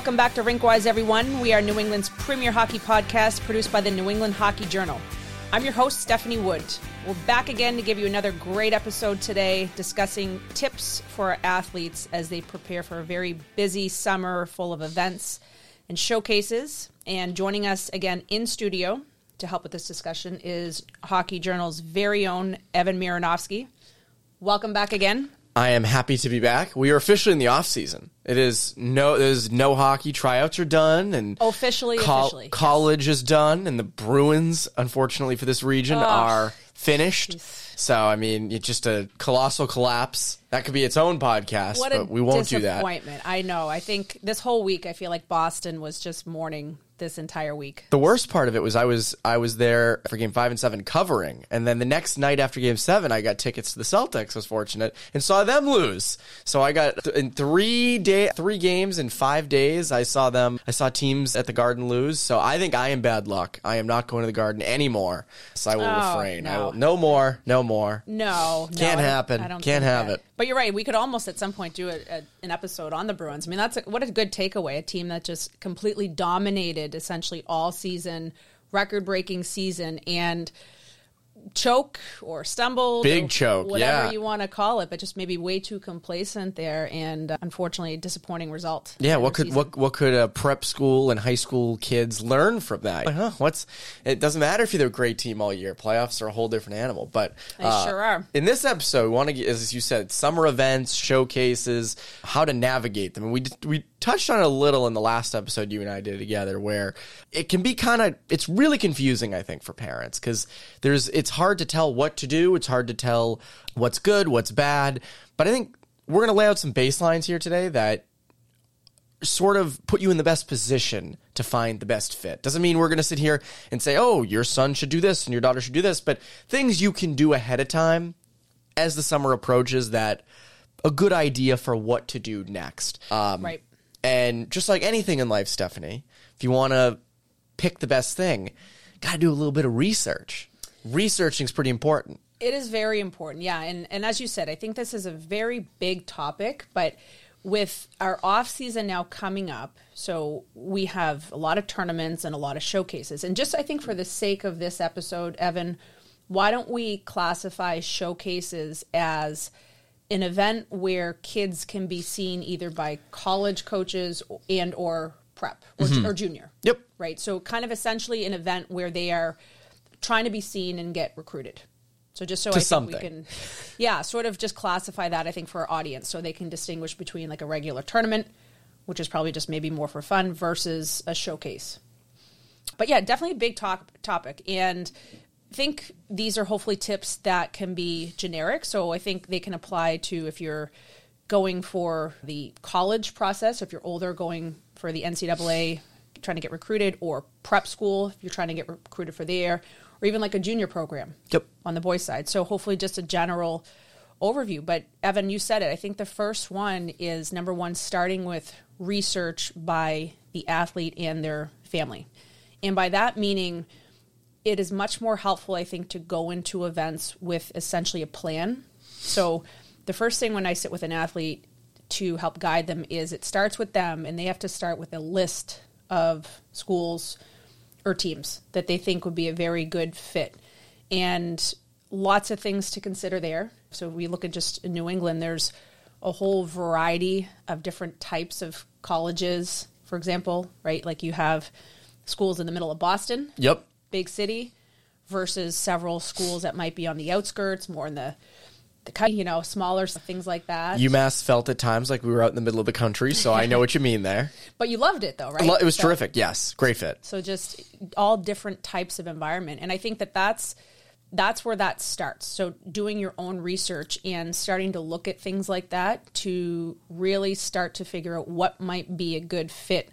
Welcome back to Rinkwise, everyone. We are New England's premier hockey podcast produced by the New England Hockey Journal. I'm your host, Stephanie Wood. We're back again to give you another great episode today discussing tips for athletes as they prepare for a very busy summer full of events and showcases. And joining us again in studio to help with this discussion is Hockey Journal's very own Evan Marinovsky. Welcome back again. I am happy to be back. We are officially in the off season. It is no, there's no hockey. Tryouts are done, and Officially, officially, yes. college is done, and the Bruins, unfortunately for this region, are finished. So I mean, it's just a colossal collapse. That could be its own podcast, What a but we won't do that. disappointment. I know. I think this whole week, I feel like Boston was just mourning this entire week. The worst part of it was I was I was there for game five and seven covering, and then the next night after game seven, I got tickets to the Celtics. Was fortunate and saw them lose. So I got in three day three games in five days. I saw them. I saw teams at the Garden lose. So I think I am bad luck. I am not going to the Garden anymore. So I will Oh, refrain. I no. will no more. No more. No, no, Can't I don't- happen. I don't Can't have that. it. But you're right. We could almost at some point do a, a, an episode on the Bruins. I mean, that's a, what a good takeaway. A team that just completely dominated essentially all season, record breaking season, and choke or stumble, Big choke, whatever yeah. you want to call it, but just maybe way too complacent there, and uh, unfortunately, disappointing result. Yeah, what could season. what what could uh, prep school and high school kids learn from that? Like, huh, what's it doesn't matter if you're a great team all year. Playoffs are a whole different animal. But uh, sure are. In this episode, we want to get, as you said, summer events, showcases, how to navigate them. And we we touched on it a little in the last episode you and I did together, where it can be kind of it's really confusing. I think for parents because there's it's hard to tell what to do. It's hard to tell what's good, what's bad. But I think we're going to lay out some baselines here today that sort of put you in the best position to find the best fit. Doesn't mean we're going to sit here and say, "Oh, your son should do this and your daughter should do this," but things you can do ahead of time as the summer approaches that a good idea for what to do next. Um, Right. And just like anything in life, Stephanie, if you want to pick the best thing, got to do a little bit of research. Researching is pretty important. It is very important, yeah. And and as you said, I think this is a very big topic, but with our off season now coming up, so we have a lot of tournaments and a lot of showcases. And just I think for the sake of this episode, Evan, why don't we classify showcases as an event where kids can be seen either by college coaches and or prep or, mm-hmm. or junior. Yep. Right. So kind of essentially an event where they are trying to be seen and get recruited. So just so I think something. we can, yeah, sort of just classify that I think for our audience, so they can distinguish between like a regular tournament, which is probably just maybe more for fun, versus a showcase. But yeah, definitely a big talk, topic, and I think these are hopefully tips that can be generic. So I think they can apply to if you're going for the college process, if you're older, going for the NCAA, trying to get recruited, or prep school, if you're trying to get recruited for there, or even like a junior program Yep. on the boys' side. So hopefully just a general overview. But Evan, you said it. I think the first one is number one, starting with research by the athlete and their family. And by that meaning, it is much more helpful, I think, to go into events with essentially a plan. So the first thing when I sit with an athlete to help guide them is it starts with them and they have to start with a list of schools or teams that they think would be a very good fit. And lots of things to consider there. So we look at just in New England, there's a whole variety of different types of colleges, for example, right? Like you have schools in the middle of Boston, Yep. big city, versus several schools that might be on the outskirts, more in the the kind, you know, smaller things like that. UMass felt at times like we were out in the middle of the country, so I know what you mean there. but you loved it though, right? It was So- terrific. Yes, great fit. So just all different types of environment, and I think that that's that's where that starts. So doing your own research and starting to look at things like that to really start to figure out what might be a good fit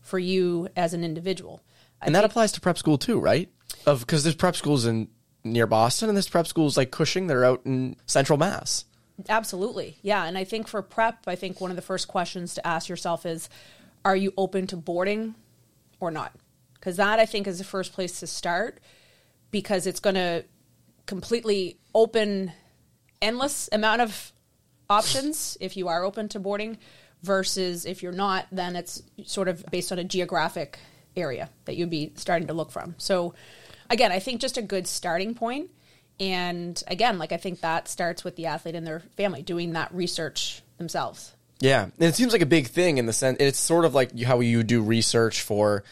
for you as an individual. I And that applies to prep school too, right? Of because there's prep schools in near Boston, and there's prep schools like Cushing that are out in Central Mass. Absolutely. Yeah. And I think for prep, I think one of the first questions to ask yourself is are you open to boarding or not? Because that I think is the first place to start because it's going to completely open endless amount of options if you are open to boarding versus if you're not, then it's sort of based on a geographic area that you'd be starting to look from. So, again, I think just a good starting point. And again, like I think that starts with the athlete and their family doing that research themselves. Yeah, and it seems like a big thing in the sense it's sort of like how you do research for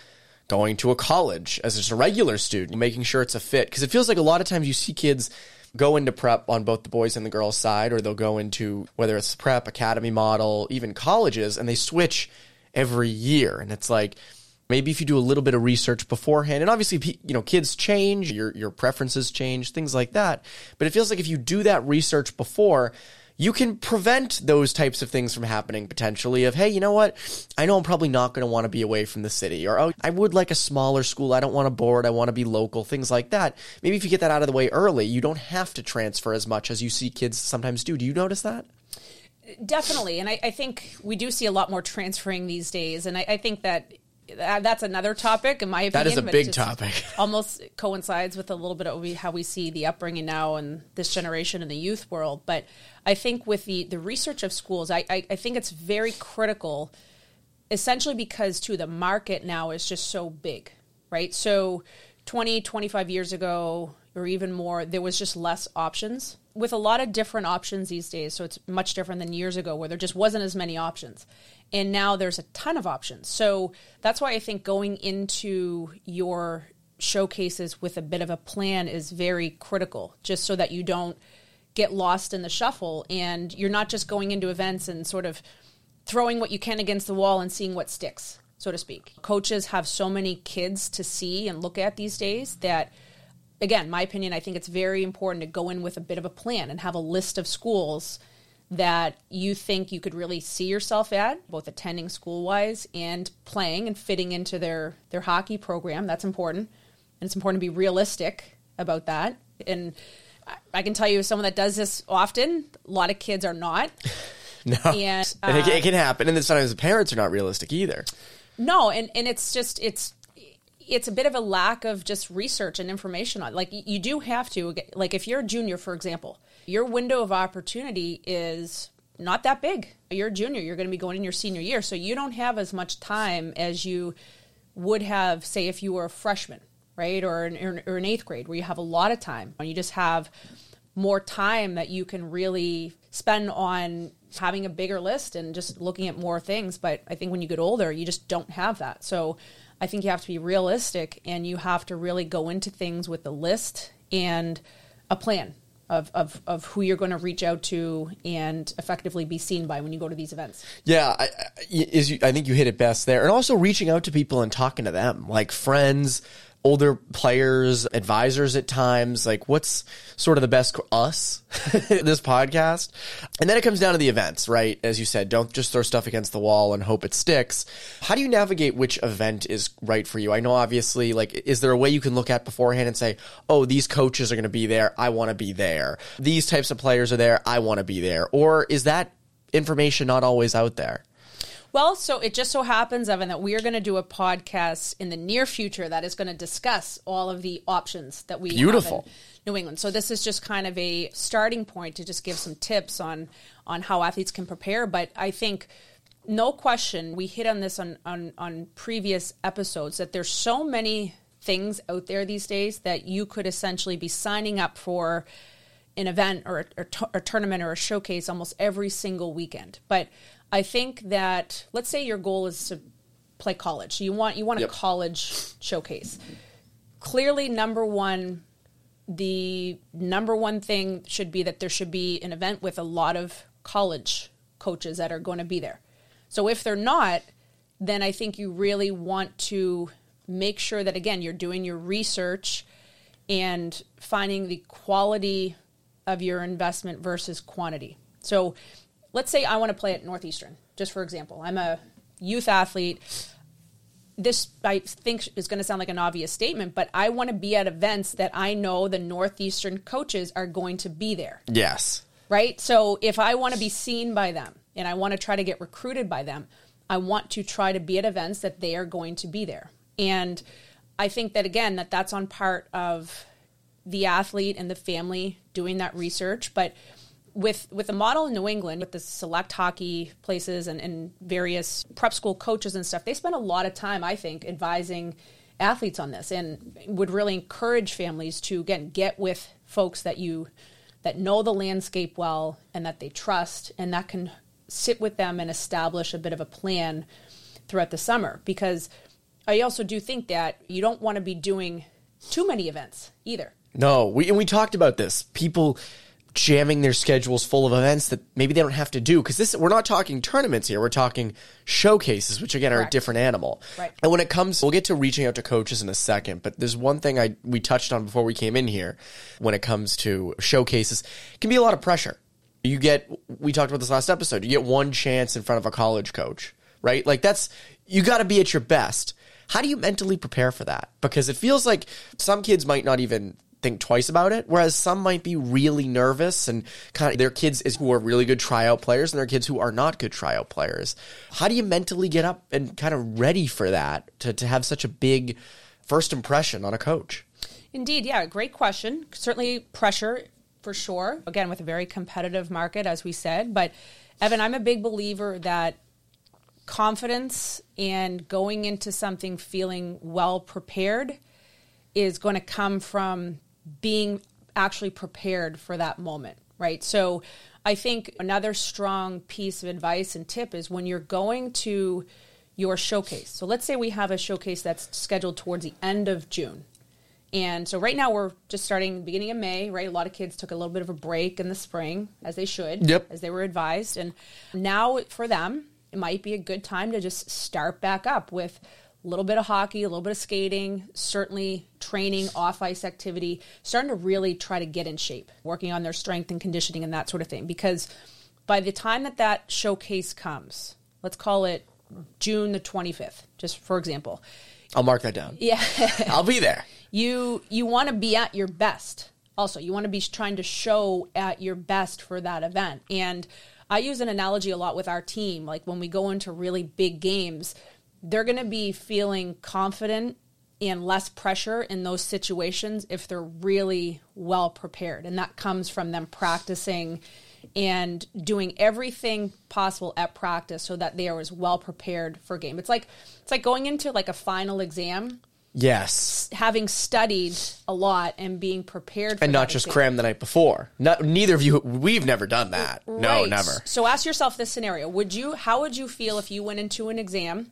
going to a college as just a regular student, making sure it's a fit. Because it feels like a lot of times you see kids go into prep on both the boys and the girls side, or they'll go into whether it's prep, academy model, even colleges, and they switch every year. And it's like maybe if you do a little bit of research beforehand, and obviously you know kids change, your your preferences change, things like that. But it feels like if you do that research before you can prevent those types of things from happening potentially of hey you know what? I know i'm probably not going to want to be away from the city or oh i would like a smaller school. I don't want to board. I want to be local things like that. Maybe if you get that out of the way early you don't have to transfer as much as you see kids sometimes do. Do you notice that? Definitely and i, I think we do see a lot more transferring these days and I, I think that that's another topic in my opinion. That is a big topic. almost coincides with a little bit of how we see the upbringing now and this generation in the youth world. But I think with the the research of schools, I, I, I think it's very critical, essentially because too the market now is just so big, right? So 20, 25 years ago, or even more, there was just less options with a lot of different options these days. So it's much different than years ago where there just wasn't as many options and now there's a ton of options. So that's why I think going into your showcases with a bit of a plan is very critical, just so that you don't get lost in the shuffle and you're not just going into events and sort of throwing what you can against the wall and seeing what sticks, so to speak. Coaches have so many kids to see and look at these days that again, my opinion, I think it's very important to go in with a bit of a plan and have a list of schools that you think you could really see yourself at, both attending school wise and playing and fitting into their, their hockey program. That's important. And it's important to be realistic about that. And I can tell you, as someone that does this often, a lot of kids are not. no. And, uh, and it, it, can happen. And then sometimes the parents are not realistic either. No. And, and it's just, it's, it's a bit of a lack of just research and information on like you do have to like if you're a junior for example your window of opportunity is not that big. You're a junior, you're going to be going in your senior year, so you don't have as much time as you would have, say, if you were a freshman, right, or an, or an eighth grade, where you have a lot of time. and You just have more time that you can really spend on having a bigger list and just looking at more things. But I think when you get older, you just don't have that. So I think you have to be realistic and you have to really go into things with a list and a plan of, of, of who you're going to reach out to and effectively be seen by when you go to these events. Yeah, I, is I think you hit it best there, and also reaching out to people and talking to them, like friends, older players, advisors at times, like what's sort of the best us this podcast. And then it comes down to the events, right? As you said, don't just throw stuff against the wall and hope it sticks. How do you navigate which event is right for you? I know obviously like is there a way you can look at beforehand and say, "Oh, these coaches are going to be there. I want to be there. These types of players are there. I want to be there." Or is that information not always out there? Well, so it just so happens, Evan, that we are going to do a podcast in the near future that is going to discuss all of the options that we Beautiful. have in New England. So this is just kind of a starting point to just give some tips on on how athletes can prepare. But I think no question, we hit on this on, on, on previous episodes that there's so many things out there these days that you could essentially be signing up for an event or a, a, tournament or a showcase almost every single weekend. But I think that let's say your goal is to play college. You want you want yep. a college showcase. Clearly, number one, the number one thing should be that there should be an event with a lot of college coaches that are going to be there. So if they're not, then I think you really want to make sure that again you're doing your research and finding the quality of your investment versus quantity. So let's say I want to play at Northeastern, just for example. I'm a youth athlete. This I think is going to sound like an obvious statement, but I want to be at events that I know the Northeastern coaches are going to be there. Yes. Right? So if I want to be seen by them and I want to try to get recruited by them, I want to try to be at events that they are going to be there. And I think that again that that's on part of the athlete and the family doing that research, but with with the model in New England, with the select hockey places and, and various prep school coaches and stuff, they spend a lot of time, I think, advising athletes on this and would really encourage families to again get with folks that you that know the landscape well and that they trust and that can sit with them and establish a bit of a plan throughout the summer because I also do think that you don't want to be doing too many events either. No, we and we talked about this. People jamming their schedules full of events that maybe they don't have to do. Because this we're not talking tournaments here. We're talking showcases which again are Correct. a different animal. Right. and when it comes we'll get to reaching out to coaches in a second but there's one thing i we touched on before we came in here when it comes to showcases. Can be a lot of pressure. You get we talked about this last episode you get one chance in front of a college coach right? Like that's you got to be at your best. How do you mentally prepare for that? Because it feels like some kids might not even think twice about it whereas some might be really nervous and kind of their kids is who are really good tryout players and their kids who are not good tryout players how do you mentally get up and kind of ready for that to, to have such a big first impression on a coach Indeed, yeah, great question. Certainly pressure for sure. Again, with a very competitive market, as we said. But Evan, I'm a big believer that confidence and going into something feeling well prepared is going to come from being actually prepared for that moment, right? So I think another strong piece of advice and tip is when you're going to your showcase. So let's say we have a showcase that's scheduled towards the end of June. And so right now we're just starting beginning of May, right? A lot of kids took a little bit of a break in the spring, as they should, Yep. as they were advised. And now for them, it might be a good time to just start back up with a little bit of hockey, a little bit of skating, certainly training, off ice activity, starting to really try to get in shape, working on their strength and conditioning and that sort of thing. Because by the time that that showcase comes, let's call it June the 25th, just for example. i'll mark that down Yeah. i'll be there you you want to be at your best also you want to be trying to show at your best for that event and i use an analogy a lot with our team like when we go into really big games they're going to be feeling confident and less pressure in those situations if they're really well prepared. And that comes from them practicing and doing everything possible at practice so that they are as well prepared for game. It's like it's like going into like a final exam. Yes. Having studied a lot and being prepared for and not just exam. cram the night before. Not, neither of you we've never done that. No never. So ask yourself this scenario. Would you how would you feel if you went into an exam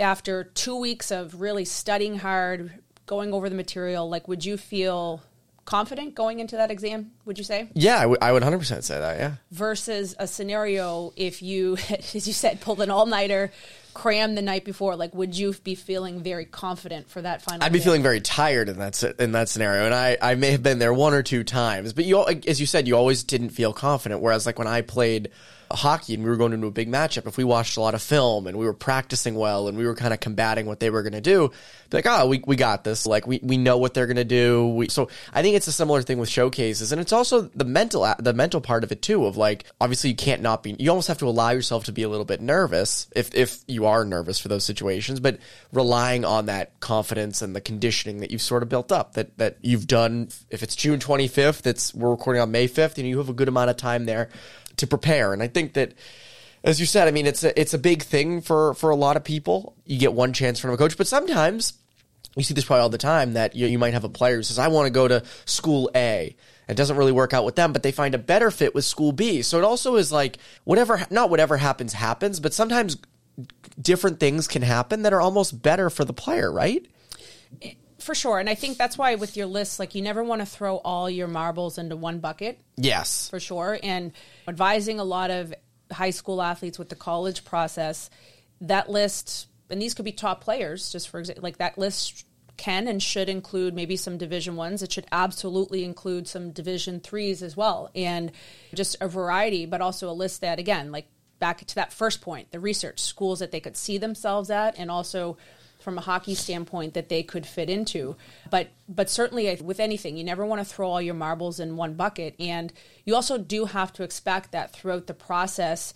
after 2 weeks of really studying hard, going over the material, like would you feel confident going into that exam, would you say? yeah I would- I would 100% say that yeah Versus a scenario if you as you said pulled an all-nighter, crammed the night before, like would you be feeling very confident for that final I'd be exam? feeling very tired in that in that scenario, and I, I may have been there one or two times. But you, as you said, you always didn't feel confident. Whereas, like when I played hockey and we were going into a big matchup, if we watched a lot of film and we were practicing well and we were kind of combating what they were going to do, be like, oh, we, we got this. Like we, we know what they're going to do. We, so I think it's a similar thing with showcases, and it's also the mental the mental part of it too. Of like, obviously, you can't not be. You almost have to allow yourself to be a little bit nervous if if you are nervous for those situations, but relying on that confidence and the conditioning that you've sort of built up that that you've done. If it's June twenty fifth, it's we're recording on May fifth, and you have a good amount of time there to prepare. And I think that as you said, I mean, it's a it's a big thing for for a lot of people. You get one chance from a coach, but sometimes you see this probably all the time that you, you might have a player who says, "I want to go to school A." It doesn't really work out with them, but they find a better fit with school B. So it also is like whatever, not whatever happens happens, but sometimes different things can happen that are almost better for the player, right? For sure. And I think that's why with your list, like you never want to throw all your marbles into one bucket Yes. for sure. And advising a lot of high school athletes with the college process, that list, and these could be top players, just for example, like that list can and should include maybe some division ones. It should absolutely include some division threes as well. And just a variety, but also a list that, again, like back to that first point, the research, schools that they could see themselves at, and also from a hockey standpoint that they could fit into. But but certainly with anything, you never want to throw all your marbles in one bucket, and you also do have to expect that throughout the process,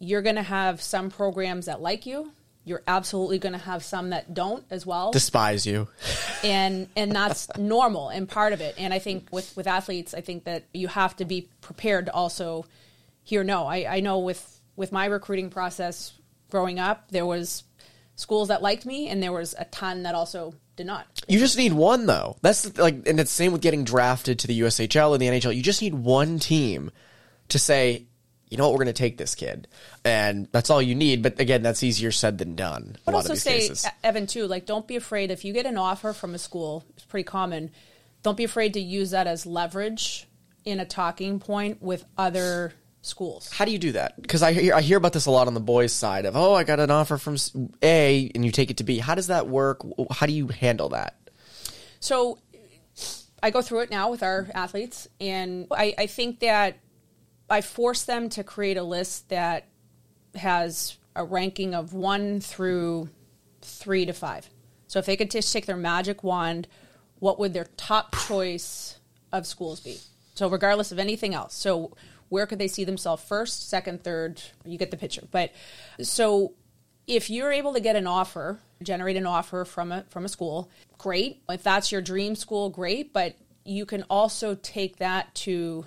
you're going to have some programs that like you. you're absolutely going to have some that don't as well Despise you. and and that's normal and part of it and i think with with athletes i think that you have to be prepared to also hear no i i know with with my recruiting process growing up there was schools that liked me and there was a ton that also did not You just need one though. That's like, and it's the same with getting drafted to the USHL and the NHL. You just need one team to say, you know what, we're going to take this kid, and that's all you need. But again, that's easier said than done. but a lot also of these say cases. Evan too like don't be afraid if you get an offer from a school it's pretty common don't be afraid to use that as leverage in a talking point with other schools How do you do that? Because I hear I hear about this a lot on the boys' side of, oh, I got an offer from A, and you take it to B. How does that work? How do you handle that? So I go through it now with our athletes, and I, I think that I force them to create a list that has a ranking of one through three to five. So if they could just take their magic wand, what would their top choice of schools be? So regardless of anything else. So where could they see themselves first, second, third? You get the picture. But so if you're able to get an offer, generate an offer from a from a school, great. If that's your dream school, great. But you can also take that to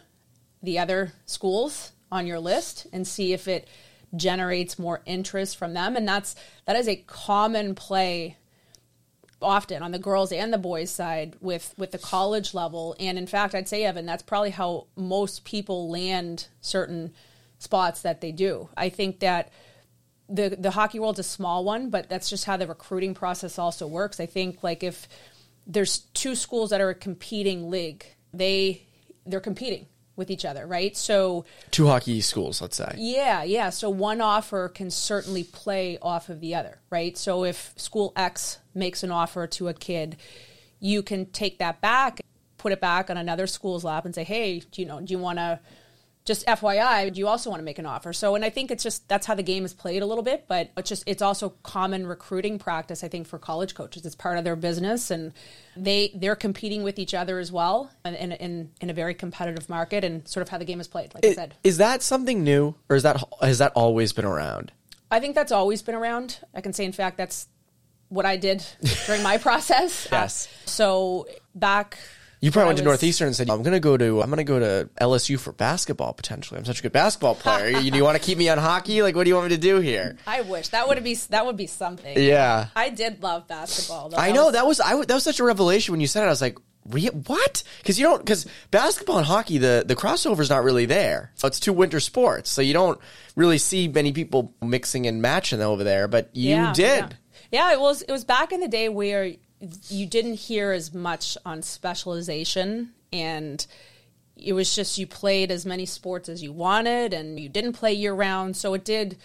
the other schools on your list and see if it generates more interest from them. And that's that is a common play often on the girls and the boys side with with the college level. And in fact i'd say evan that's probably how most people land certain spots that they do. I think that the the hockey world's a small one but that's just how the recruiting process also works. I think like if there's two schools that are a competing league they they're competing with each other right so Two hockey schools, let's say. yeah, yeah. So one offer can certainly play off of the other, right? So if school X makes an offer to a kid, you can take that back, put it back on another school's lap and say, "Hey, do you know, do you want to just FYI, do you also want to make an offer?" So and I think it's just that's how the game is played a little bit, but it's just it's also common recruiting practice I think for college coaches. It's part of their business and they they're competing with each other as well in in in, in a very competitive market and sort of how the game is played, like I I- said. Is that something new, or is that has that always been around? I think that's always been around. I can say, in fact, that's what I did during my process. Yes. Uh, so back. You probably went to Northeastern and said, "I'm going to go to I'm going to go to LSU for basketball potentially. I'm such a good basketball player. you, do you want to keep me on hockey? Like, what do you want me to do here?" I wish that would be that would be something. Yeah. I did love basketball. Though. I know that was I that was such a revelation when you said it. I was like, Re- "What?" Because you don't because basketball and hockey the the crossover's not really there. So it's two winter sports, so you don't really see many people mixing and matching over there. But you Yeah, did. Yeah. yeah, it was it was back in the day where you didn't hear as much on specialization and it was just you played as many sports as you wanted and you didn't play year round so it did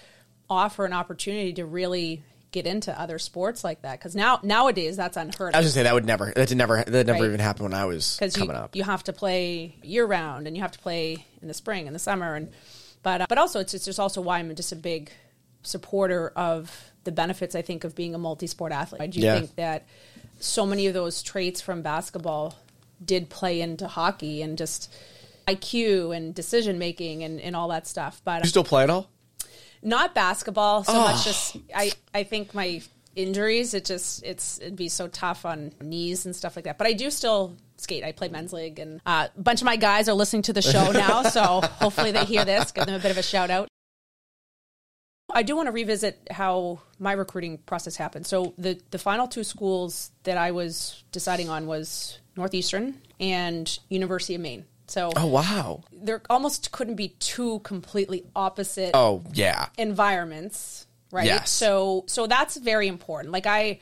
offer an opportunity to really get into other sports like that because now nowadays that's unheard of. I was gonna say that would never that did never that never Right. even happened when I was because you, coming up. you have to play year round and you have to play in the spring and the summer and but uh, but also it's, it's just also why I'm just a big supporter of the benefits I think of being a multi-sport athlete. I do Yeah. think that so many of those traits from basketball did play into hockey and just IQ and decision making and, and all that stuff. But you still play at all? not basketball so much Oh. just I, I think my injuries it just it's it'd be so tough on knees and stuff like that but i do still skate i play men's league and uh, a bunch of my guys are listening to the show now so hopefully they hear this give them a bit of a shout out I do want to revisit how my recruiting process happened. So the the final two schools that I was deciding on was Northeastern and University of Maine. So Oh wow. there almost couldn't be two completely opposite Oh yeah. environments, right? Yes. So so that's very important. Like I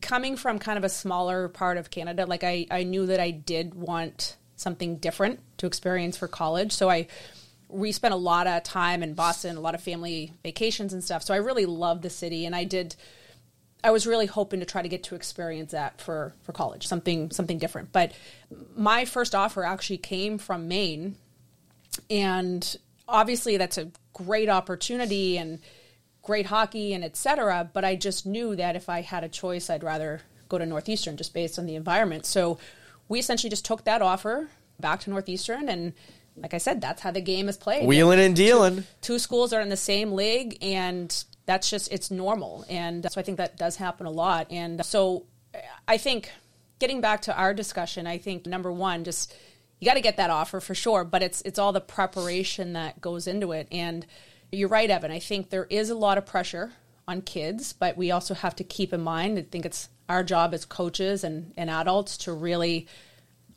coming from kind of a smaller part of Canada, like I I knew that I did want something different to experience for college. So I we spent a lot of time in Boston, a lot of family vacations and stuff. So I really loved the city and I did I was really hoping to try to get to experience that for for college, something something different. But my first offer actually came from Maine and obviously that's a great opportunity and great hockey and etc but i just knew that if i had a choice i'd rather go to northeastern just based on the environment so we essentially just took that offer back to northeastern and like i said that's how the game is played Wheeling and dealing. two schools are in the same league and That's just it's normal, and so I think that does happen a lot. And so I think getting back to our discussion, I think number one, just you got to get that offer for sure, but it's it's all the preparation that goes into it. And you're right, Evan. I think there is a lot of pressure on kids, but we also have to keep in mind. I think it's our job as coaches and, and adults to really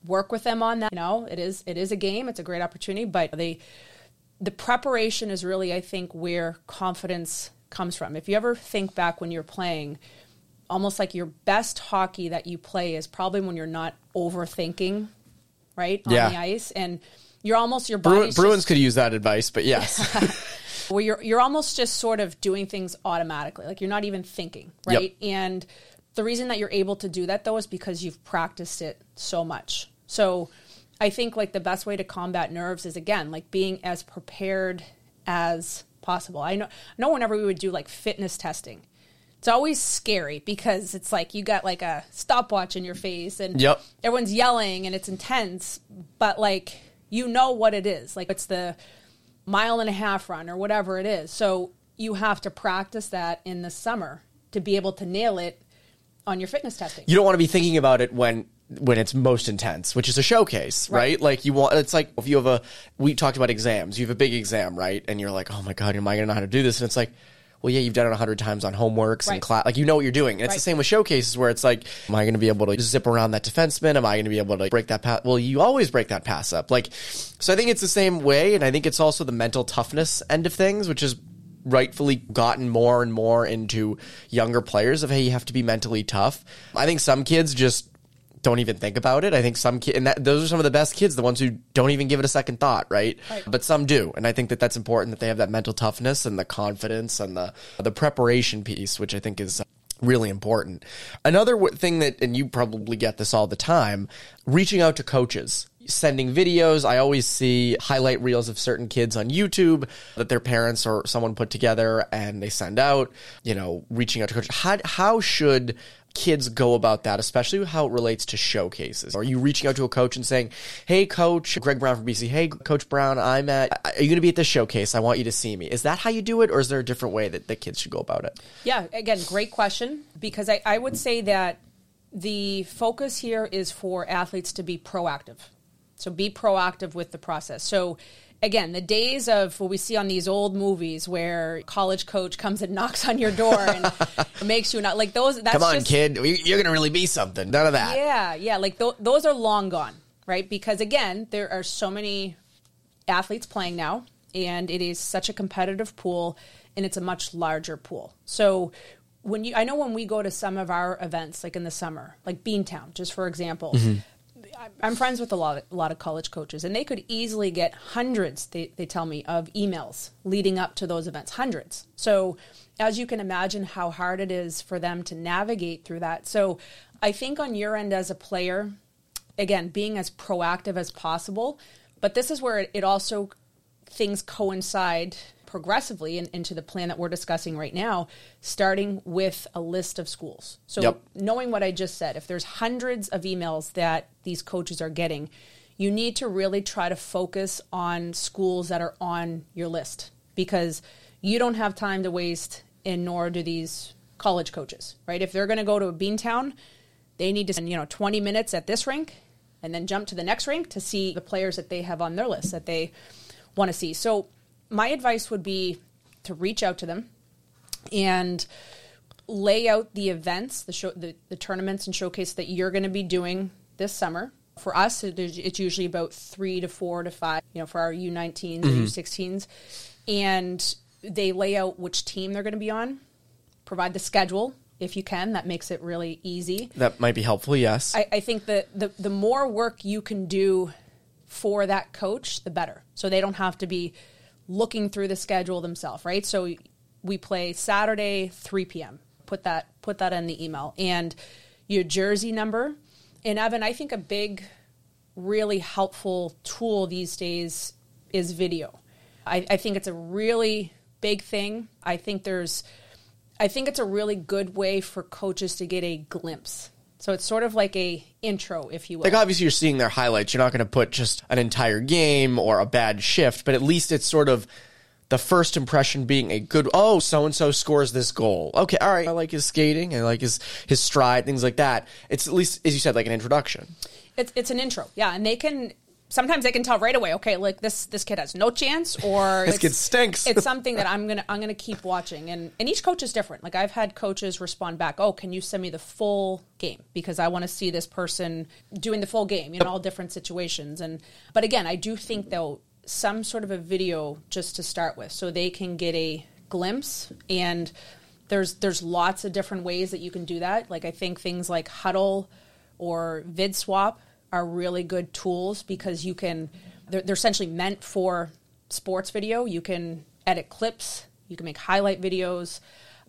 work with them on that. You know, it is it is a game. It's a great opportunity, but they the preparation is really, I think, where confidence comes from. If you ever think back when you're playing, almost like your best hockey that you play is probably when you're not overthinking, right, on Yeah. the ice, and you're almost your Bru- Bruins just- could use that advice, but yes. where you're you're almost just sort of doing things automatically, like you're not even thinking, Yep. right? And the reason that you're able to do that though is because you've practiced it so much. So I think like the best way to combat nerves is again like being as prepared as possible. I know I know whenever we would do like fitness testing, it's always scary because it's like you got like a stopwatch in your face and Yep. everyone's yelling and it's intense, but like you know what it is. Like it's the mile and a half run or whatever it is. So you have to practice that in the summer to be able to nail it on your fitness testing. you don't want to be thinking about it when when it's most intense, which is a showcase, right? Right. Like you want it's like if you have a we talked about exams, you have a big exam, right? And you're like, "Oh my god, am I going to know how to do this?" And it's like, well, yeah, you've done it a hundred times on homeworks and class. Like you know what you're doing. And it's the same with showcases where it's like, am I going to be able to zip around that defenseman? Am I going to be able to break that pass? Well, you always break that pass up. Like, so I think it's the same way, and I think it's also the mental toughness end of things, which is rightfully gotten more and more into younger players of hey, you have to be mentally tough. I think some kids just don't even think about it. I think some kids, and that, those are some of the best kids, the ones who don't even give it a second thought, right? Right. But some do, and I think that that's important that they have that mental toughness and the confidence and the the preparation piece, which I think is really important. Another thing that, and you probably get this all the time, reaching out to coaches. Sending videos. I always see highlight reels of certain kids on YouTube that their parents or someone put together and they send out, you know, reaching out to coaches. How, how should kids go about that, especially how it relates to showcases? Are you reaching out to a coach and saying, "Hey, coach, Greg Brown from BC. Hey, Coach Brown, I'm at. Are you going to be at this showcase? I want you to see me." Is that how you do it, or is there a different way that the kids should go about it? Yeah, again, great question because I, I would say that the focus here is for athletes to be proactive. So be proactive with the process. So again, the days of what we see on these old movies where college coach comes and knocks on your door and makes you not like those. That's Come on, just, kid, You- you're going to really be something. None of that. Yeah, yeah, like th- those are long gone, right? Because again, there are so many athletes playing now, and it is such a competitive pool, and it's a much larger pool. So when you, I know when we go to some of our events, like in the summer, like Beantown, just for example. I- I'm friends with a lot, of, a lot of college coaches, and they could easily get hundreds. They, they tell me of emails leading up to those events, hundreds. So, as you can imagine, how hard it is for them to navigate through that. So, I think on your end as a player, again, being as proactive as possible. But this is where it, it also things coincide progressively in, into the plan that we're discussing right now, starting with a list of schools. So Yep. knowing what I just said, if there's hundreds of emails that these coaches are getting, you need to really try to focus on schools that are on your list because you don't have time to waste, and nor do these college coaches, right? If they're going to go to a Beantown, they need to spend you know 20 minutes at this rink and then jump to the next rink to see the players that they have on their list that they want to see. So my advice would be to reach out to them and lay out the events, the show, the, the tournaments and showcase that you're going to be doing this summer. For us, it- it's usually about three to four to five, you know, for our U19s or U16s. And they lay out which team they're going to be on, provide the schedule if you can. That makes it really easy. That might be helpful. Yes. I, I think that the, the more work you can do for that coach, the better. So they don't have to be looking through the schedule themselves, right? So we play Saturday, 3 p.m. Put that put that in the email and your jersey number. And Evan, I think a big, really helpful tool these days is video. I, I think it's a really big thing. I think there's I think it's a really good way for coaches to get a glimpse. So it's sort of like a intro, if you will. like obviously you're seeing their highlights. You're not going to put just an entire game or a bad shift, but at least it's sort of the first impression being a good oh so and so scores this goal okay all right i like his skating i like his his stride things like that it's at least as you said like an introduction It's it's an intro, yeah, and they can sometimes they can tell right away. Okay, like this this kid has no chance, or This kid stinks. It's something that I'm gonna I'm gonna keep watching, and and each coach is different. Like I've had coaches respond back, oh, can you send me the full game because I want to see this person doing the full game, you know, all different situations. And but again, I do think though some sort of a video just to start with, so they can get a glimpse and. There's there's lots of different ways that you can do that. Like I think things like Hudl or VidSwap are really good tools because you can they're, they're essentially meant for sports video. You can edit clips, you can make highlight videos.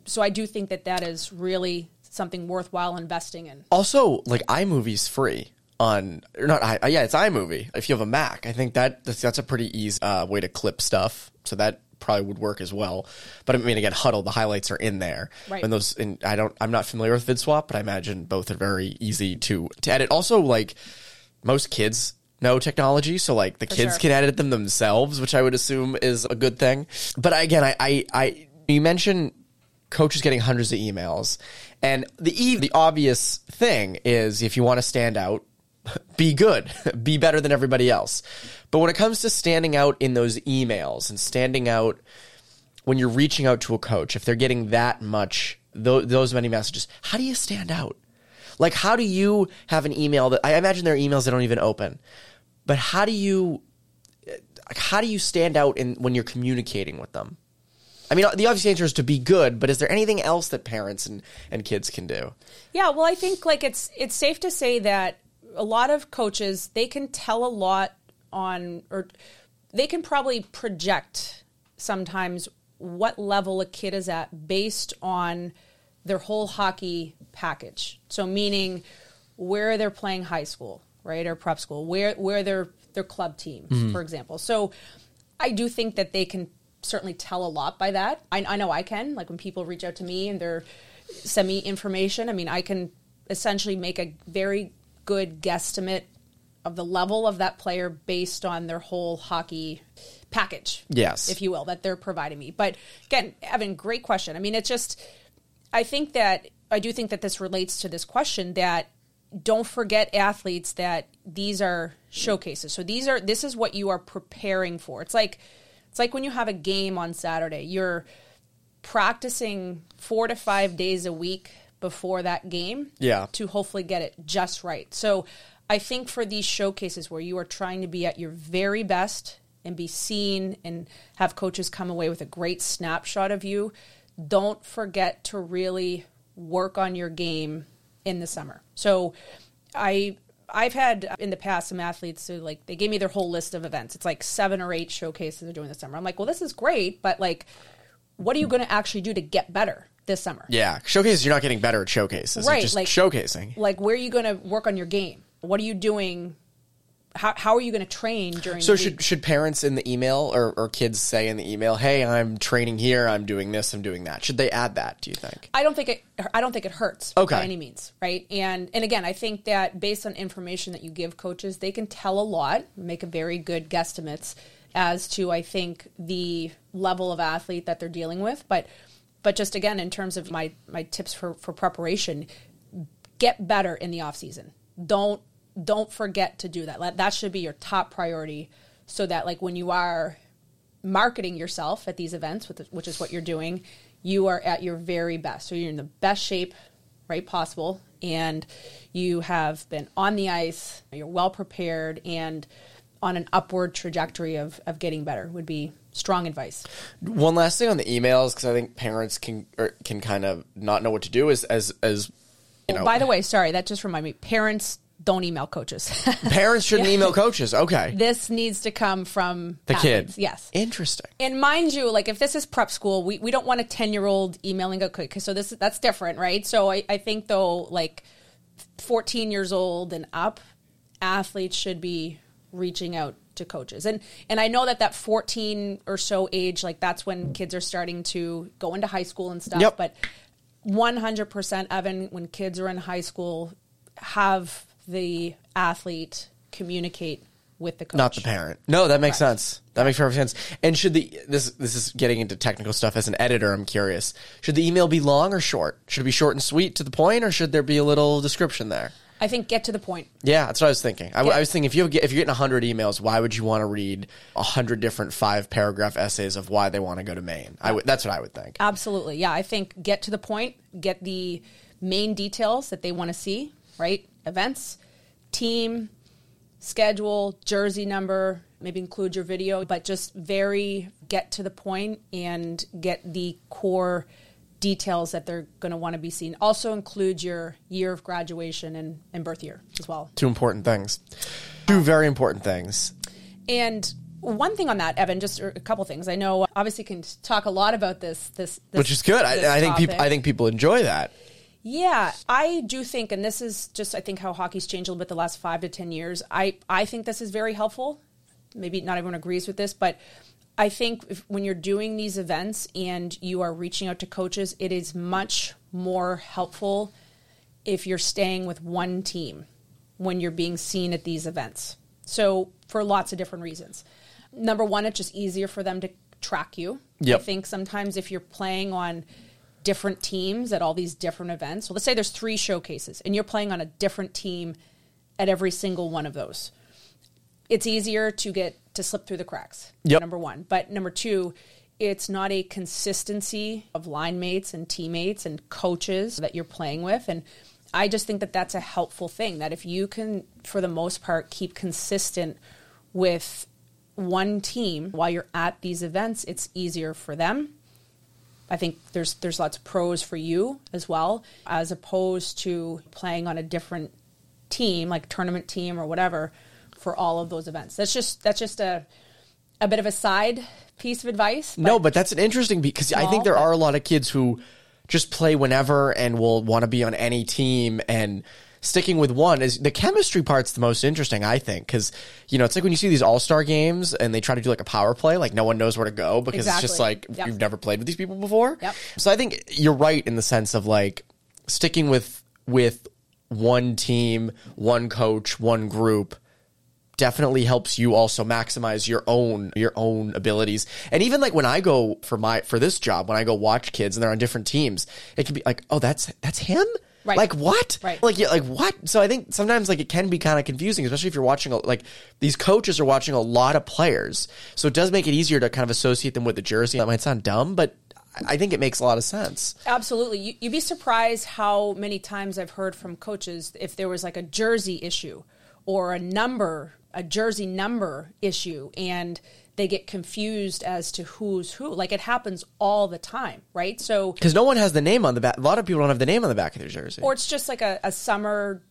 So I do think that that is really something worthwhile investing in. also like imovie's free on or not I, yeah it's imovie if you have a mac i think that that's, that's a pretty easy uh, way to clip stuff so that probably would work as well but i mean again Hudl the highlights are in there Right. and those and i don't i'm not familiar with vidswap but i imagine both are very easy to to edit also like most kids know technology so like the kids sure. can edit them themselves which i would assume is a good thing. But again i i, I you mentioned coaches getting hundreds of emails and the e- the obvious thing is if you want to stand out be good be better than everybody else. But when it comes to standing out in those emails and standing out when you're reaching out to a coach if they're getting that much tho- those many messages how do you stand out like how do you have an email that i imagine there are emails that don't even open but how do you how do you stand out in when you're communicating with them I mean, the obvious answer is to be good, but is there anything else that parents and, and kids can do? Yeah, well, I think like it's it's safe to say that a lot of coaches they can tell a lot on or they can probably project sometimes what level a kid is at based on their whole hockey package. So meaning where they're playing high school, right, or prep school, where where their their club teams, mm-hmm. for example. So I do think that they can certainly tell a lot by that. I, I know I can. Like when people reach out to me and they're send me information. I mean, I can essentially make a very good guesstimate of the level of that player based on their whole hockey package. Yes. If you will, that they're providing me. But again, Evan, great question. I mean, it's just, I think that, I do think that this relates to this question that don't forget athletes that these are showcases. So these are, this is what you are preparing for. It's like, it's like when you have a game on Saturday, you're practicing four to five days a week before that game Yeah. to hopefully get it just right. So I think for these showcases where you are trying to be at your very best and be seen and have coaches come away with a great snapshot of you, don't forget to really work on your game in the summer. So I I've had uh, in the past some athletes who like they gave me their whole list of events. It's like seven or eight showcases they're doing this summer. I'm like, well, this is great, but like, what are you going to actually do to get better this summer? Yeah, showcases. You're not getting better at showcases. You're Right, just like- showcasing. Like, where are you going to work on your game? What are you doing? How, how are you going to train during? So the should week? should parents in the email or, or kids say in the email, "Hey, I'm training here. I'm doing this. I'm doing that." Should they add that? Do you think? I don't think it. I don't think it hurts Okay. by any means, right? And and again, I think that based on information that you give coaches, they can tell a lot, make a very good guesstimates as to I think the level of athlete that they're dealing with. But but just again, in terms of my my tips for for preparation, get better in the off season. Don't don't forget to do that. That should be your top priority, so that like when you are marketing yourself at these events, with the- which is what you're doing, you are at your very best. So you're in the best shape, right, possible, and you have been on the ice. You're well prepared and on an upward trajectory of of getting better. Would be strong advice. One last thing on the emails because I think parents can or can kind of not know what to do. Is as as you oh, know, Oh, By the way, sorry, that just reminded me. Parents don't email coaches. parents shouldn't email coaches. Okay, this needs to come from the kid. athletes. Yes. interesting. and mind you, like if this is prep school, we, we don't want a ten year old emailing a coach. So this that's different, right? So I, I think though, like fourteen years old and up, athletes should be reaching out to coaches. And and I know that that fourteen or so age, like that's when kids are starting to go into high school and stuff. Yep. But one hundred percent, Evan, when kids are in high school, have the athlete communicate with the coach. not the parent. No, that makes sense. That makes perfect sense. And should the this this is getting into technical stuff as an editor, I'm curious. Should the email be long or short? Should it be short and sweet to the point or should there be a little description there? I think get to the point. Yeah, that's what I was thinking. I. I was thinking if you if you're getting hundred emails, why would you want to read hundred different five paragraph essays of why they want to go to Maine? I would, that's what I would think. Absolutely. Yeah, I think get to the point, get the main details that they want to see, right? Events, team, schedule, jersey number, maybe include your video, but just very get to the point and get the core details that they're going to want to be seen. Also include your year of graduation and, and birth year as well. Two important things. Two very important things. And one thing on that, Evan, just a couple things. I know obviously can talk a lot about this this, this Which is good. I, I think people. I think people enjoy that. Yeah, I do think, and this is just I think how hockey's changed a little bit the last five to ten years. I I think this is very helpful. Maybe not everyone agrees with this, but I think if, when you're doing these events and you are reaching out to coaches, it is much more helpful if you're staying with one team when you're being seen at these events. So for lots of different reasons. Number one, it's just easier for them to track you. Yep. I think sometimes if you're playing on different teams at all these different events. So let's say there's three showcases and you're playing on a different team at every single one of those. It's easier to get to slip through the cracks. Yep. Number one. But number two, it's not a consistency of line mates and teammates and coaches that you're playing with. And I just think that that's a helpful thing that if you can, for the most part, keep consistent with one team while you're at these events, it's easier for them I think there's there's lots of pros for you as well, as opposed to playing on a different team, like tournament team or whatever, for all of those events. That's just that's just a a bit of a side piece of advice. No, but that's an interesting because I think there are a lot of kids who just play whenever and will want to be on any team and sticking with one is the chemistry part's the most interesting I think because you know it's like when you see these all-star games and they try to do like a power play like no one knows where to go because it's just like Yep. you've never played with these people before Yep. so I think you're right in the sense of like sticking with with one team one coach one group definitely helps you also maximize your own your own abilities. And even like when I go for my for this job, when I go watch kids and they're on different teams, it can be like, oh, that's that's him. Right. Like what? Right. Like yeah, like what? So I think sometimes like it can be kind of confusing, especially if you're watching a, like these coaches are watching a lot of players. So it does make it easier to kind of associate them with the jersey. That might sound dumb, but I I think it makes a lot of sense. Absolutely. You'd be surprised how many times I've heard from coaches if there was like a jersey issue or a number, a jersey number issue, and they get confused as to who's who. Like it happens all the time, right? So, Because no one has the name on the back. A lot of people don't have the name on the back of their jersey. or it's just like a, a summer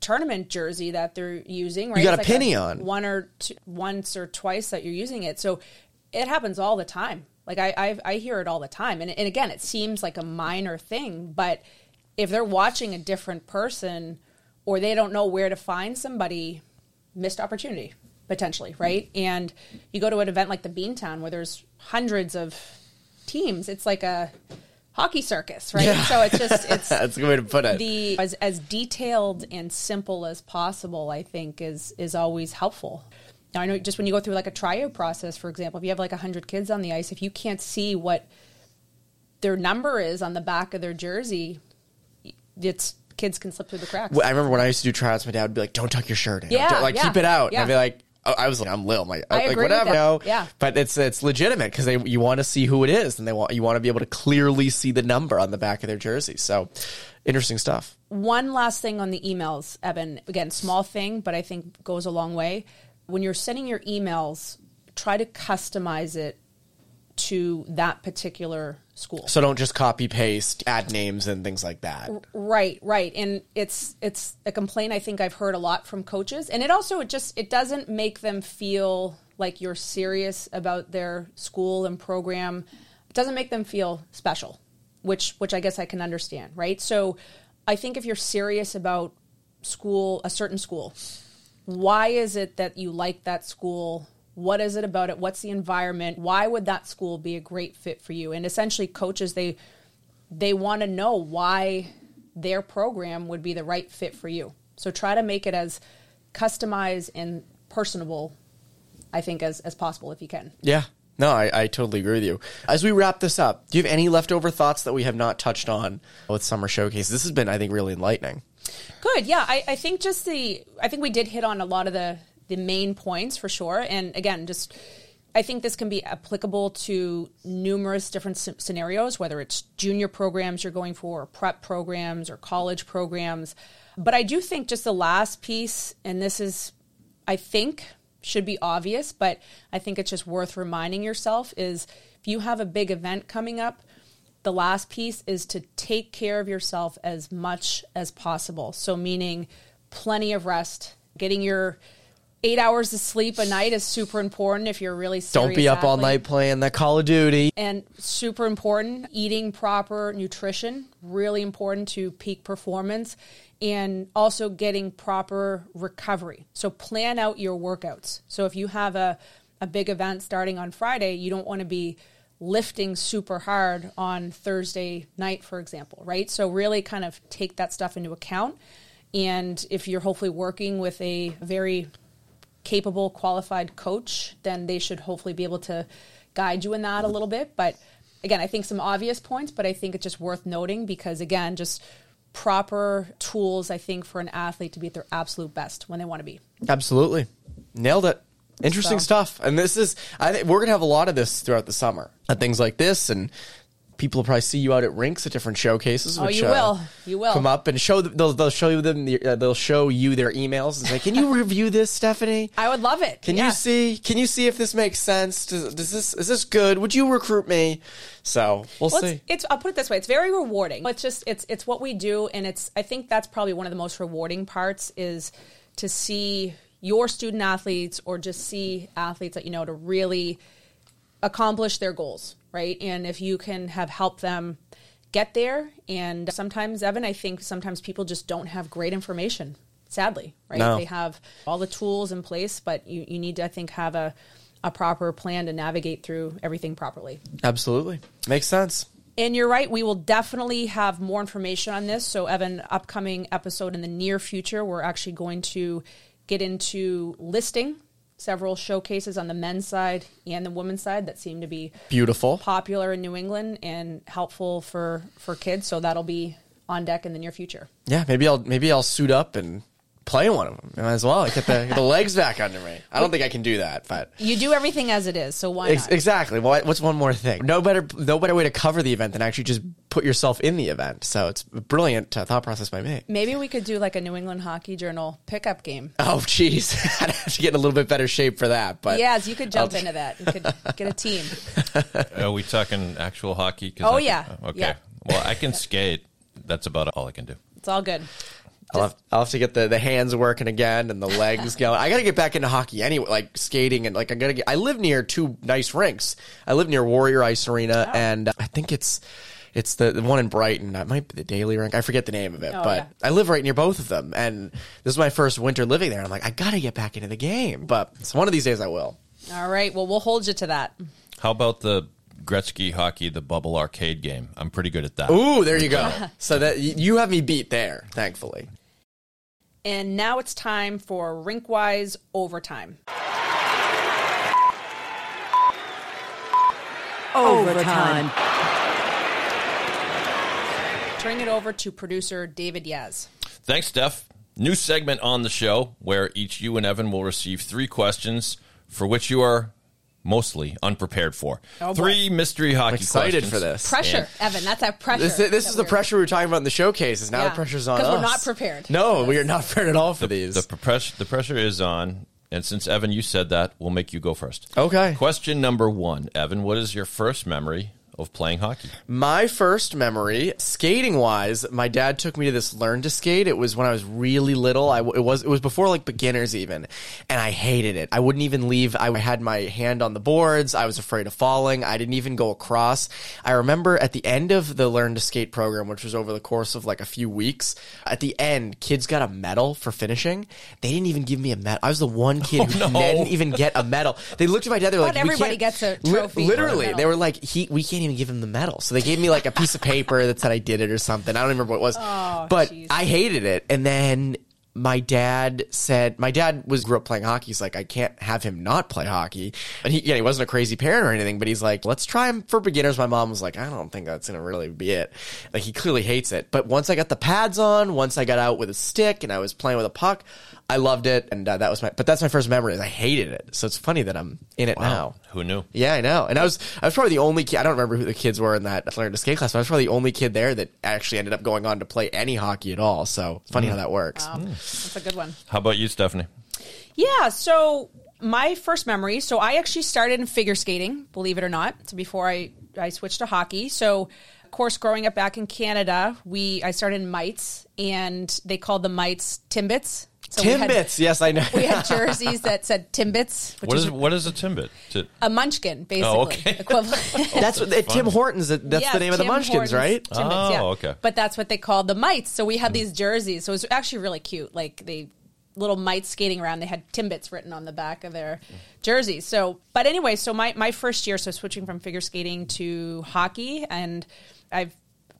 tournament jersey that they're using, right? You got It's a like penny on. one or two, once or twice that you're using it. So it happens all the time. Like I, I, I hear it all the time. And, and again, it seems like a minor thing, but if they're watching a different person or they don't know where to find somebody, missed opportunity potentially, right? And you go to an event like the Beantown where there's hundreds of teams. It's like a hockey circus, right? So it's just it's That's a good way to put it. the as as detailed and simple as possible i think is is always helpful now i know just when you go through like a tryout process for example if you have like 100 kids on the ice if you can't see what their number is on the back of their jersey it's kids can slip through the cracks Well, I remember when I used to do tryouts, my dad would be like, "Don't tuck your shirt in. Yeah, Don't- like yeah, keep it out." yeah. And I'd be like, "I was like, I'm Lil, I'm like, I uh, like agree with whatever." that. Yeah. but it's it's legitimate because they you want to see who it is, and they want you want to be able to clearly see the number on the back of their jersey. So, interesting stuff. one last thing on the emails evan again small thing but i think goes a long way when you're sending your emails try to customize it to that particular school So don't just copy paste, add names and things like that. Right, right. And it's it's a complaint I think I've heard a lot from coaches. And it also it just it doesn't make them feel like you're serious about their school and program. It doesn't make them feel special, which which I guess I can understand, right? So I think if you're serious about school, a certain school, why is it that you like that school? What is it about it? What's the environment? Why would that school be a great fit for you? And essentially coaches they they want to know why their program would be the right fit for you. So try to make it as customized and personable, I think, as, as possible if you can. Yeah. No, I, I totally agree with you. As we wrap this up, do you have any leftover thoughts that we have not touched on with Summer Showcase? This has been, I think, really enlightening. Good. Yeah. I, I think just the, I think we did hit on a lot of the, the main points for sure. And again, just, I think this can be applicable to numerous different scenarios, whether it's junior programs you're going for, or prep programs, or college programs. But I do think just the last piece, and this is, I think, should be obvious, but I think it's just worth reminding yourself is if you have a big event coming up, the last piece is to take care of yourself as much as possible. So, meaning plenty of rest, getting your eight hours of sleep a night is super important if you're really serious. Don't be up all night playing that Call of Duty. And super important, eating proper nutrition, really important to peak performance, and also getting proper recovery. So plan out your workouts. So if you have a, a big event starting on Friday, you don't want to be lifting super hard on Thursday night, for example, right? So really kind of take that stuff into account. And if you're hopefully working with a very capable, qualified coach, then they should hopefully be able to guide you in that a little bit. But again, I think some obvious points, but I think it's just worth noting because, again, just proper tools, I think, for an athlete to be at their absolute best when they want to be. Absolutely. Nailed it. Interesting So- stuff. And this is, I think we're going to have a lot of this throughout the summer. And things like this. And people will probably see you out at rinks at different showcases. Oh, which, you uh, will. You will. Come up and show them, they'll, they'll show you them, the- uh, they'll show you their emails and say, can you review this, Stephanie? I would love it. Can Yeah. you see? Can you see if this makes sense? Does, does this is this good? Would you recruit me? So we'll Well, see. it's, it's I'll put it this way: it's very rewarding. It's just it's it's what we do, and it's I think that's probably one of the most rewarding parts is to see your student athletes or just see athletes that you know to really accomplish their goals, right? And if you can have helped them get there, and sometimes Evan, I think sometimes people just don't have great information. Sadly, right? No. They have all the tools in place, but you, you need to I think have a a proper plan to navigate through everything properly. Absolutely makes sense. And you're right, we will definitely have more information on this. So, Evan, upcoming episode in the near future, we're actually going to get into listing several showcases on the men's side and the women's side that seem to be Beautiful. popular in New England and helpful for for kids. So that'll be on deck in the near future. Yeah, maybe I'll maybe I'll suit up and play one of them. Might as well get the get the legs back under me. I don't think I can do that, but You do everything as it is, so why Ex- not? exactly. Well, what's one more thing? No better no better way to cover the event than actually just put yourself in the event. So it's a brilliant uh, thought process by me. Maybe we could do like a New England Hockey Journal pickup game. Oh, jeez, I'd have to get in a little bit better shape for that. But Yes, you could jump I'll- into that. You could get a team. Are we talking actual hockey? Oh, I- yeah. Okay. Yeah. Well, I can skate. That's about all I can do. It's all good. I'll have, I'll have to get the, the hands working again and the legs going. I got to get back into hockey anyway, like skating and like I got to get. I live near two nice rinks. I live near Warrior Ice Arena, Oh. and uh, I think it's it's the, the one in Brighton. That might be the Daly Rink. I forget the name of it, Oh, but yeah. I live right near both of them. And this is my first winter living there. I'm like, I got to get back into the game, but so one of these days I will. All right. Well, we'll hold you to that. How about the Gretzky hockey, the bubble arcade game? I'm pretty good at that. Ooh, there you go. so that you have me beat there, thankfully. And now it's time for Rinkwise Overtime. Overtime. Turning it over to producer David Yaz. Thanks, Steph. New segment on the show where each you and Evan will receive three questions for which you are mostly unprepared for. Oh, boy. three mystery hockey excited questions. for this. Pressure, Evan. That's that pressure. This, this that is the we're- pressure we were talking about in the showcases. Now Yeah. the pressure's on us. 'Cause we're not prepared. No, we are not prepared at all for these. The, the, press, the pressure is on. And since Evan, you said that, we'll make you go first. okay. Question number one, Evan. What is your first memory of playing hockey? My first memory, skating wise, my dad took me to this learn to skate. It was when I was really little. I w- it was it was before like beginners even, and I hated it. I wouldn't even leave. I had my hand on the boards. I was afraid of falling. I didn't even go across. I remember at the end of the learn to skate program, which was over the course of like a few weeks. At the end, kids got a medal for finishing. They didn't even give me a medal. I was the one kid oh, who Oh, no. didn't even get a medal. They looked at my dad. They were But like, "We everybody can't-" gets a trophy or a literally, medal. they were like, "He, we can't even give him the medal." So they gave me like a piece of paper that said I did it or something. I don't remember what it was, Oh, but jeez. I hated it. And then my dad said my dad was grew up playing hockey. He's like, I can't have him not play hockey. And he yeah, he wasn't a crazy parent or anything, but he's like, let's try him for beginners. My mom was like, I don't think that's gonna really be it. Like he clearly hates it. But once I got the pads on, once I got out with a stick and I was playing with a puck, I loved it, and uh, that was my. But that's my first memory. I hated it. So it's funny that I'm in it now. Who knew? Yeah, I know. And I was I was probably the only kid. I don't remember who the kids were in that learn to skate class, but I was probably the only kid there that actually ended up going on to play any hockey at all. So it's funny how that works. Wow, that's a good one. How about you, Stephanie? Yeah, so my first memory, so I actually started in figure skating, believe it or not. So before I, I switched to hockey. So of course growing up back in Canada, we I started in mites and they called the mites timbits. So we had- Timbits, yes, I know. We had jerseys that said Timbits, which What is is what is a timbit? To- a munchkin, oh, basically. Oh, okay. Equivalent. that's what Tim Hortons. That's Yeah, the name of the Munchkins, Hortons right? Timbits, Oh, yeah. okay. But that's what they called the mites. So we had these jerseys. So it was actually really cute. Like they little mites skating around. They had Timbits written on the back of their jerseys. So, but anyway, so my my first year, so switching from figure skating to hockey, and I've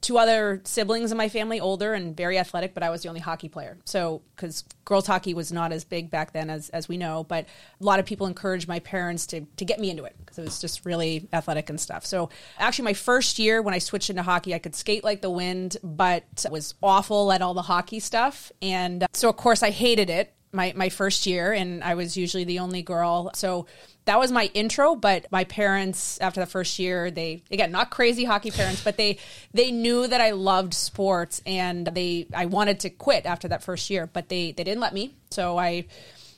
two other siblings in my family, older and very athletic, but I was the only hockey player. So, because girls hockey was not as big back then as, as we know, but a lot of people encouraged my parents to, to get me into it because it was just really athletic and stuff. So, actually, my first year when I switched into hockey, I could skate like the wind, but was awful at all the hockey stuff. And uh, so, of course, I hated it my, my first year, and I was usually the only girl. So, that was my intro but my parents after the first year they again not crazy hockey parents but they they knew that i loved sports and they i wanted to quit after that first year but they they didn't let me. So i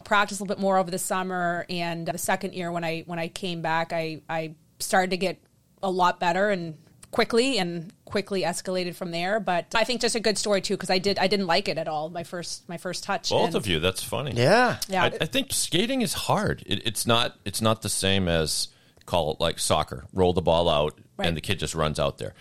practiced a little bit more over the summer and the second year when i when i came back i i started to get a lot better and quickly and quickly escalated from there but i think just a good story too because i did i didn't like it at all my first my first touch both and- of you. That's funny. Yeah. yeah I, I think skating is hard. It, it's not. It's not the same as call it like soccer. Roll the ball out, Right. and the kid just runs out there.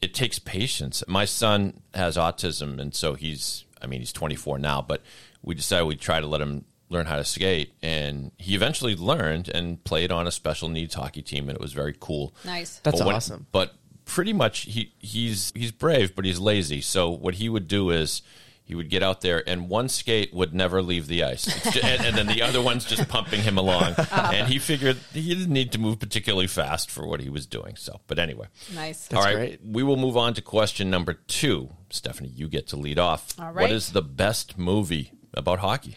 It takes patience. My son has autism, and so he's. I mean, he's 24 now, but we decided we'd try to let him learn how to skate, and he eventually learned and played on a special needs hockey team, and it was very cool. nice That's But when- awesome. But pretty much he he's he's brave, but he's lazy. So what he would do is he would get out there, and one skate would never leave the ice, It's ju- and, and then the other one's just pumping him along. And he figured he didn't need to move particularly fast for what he was doing. So, but anyway. nice That's All right, great. we will move on to question number two. Stephanie, you get to lead off. All What right. is the best movie about hockey?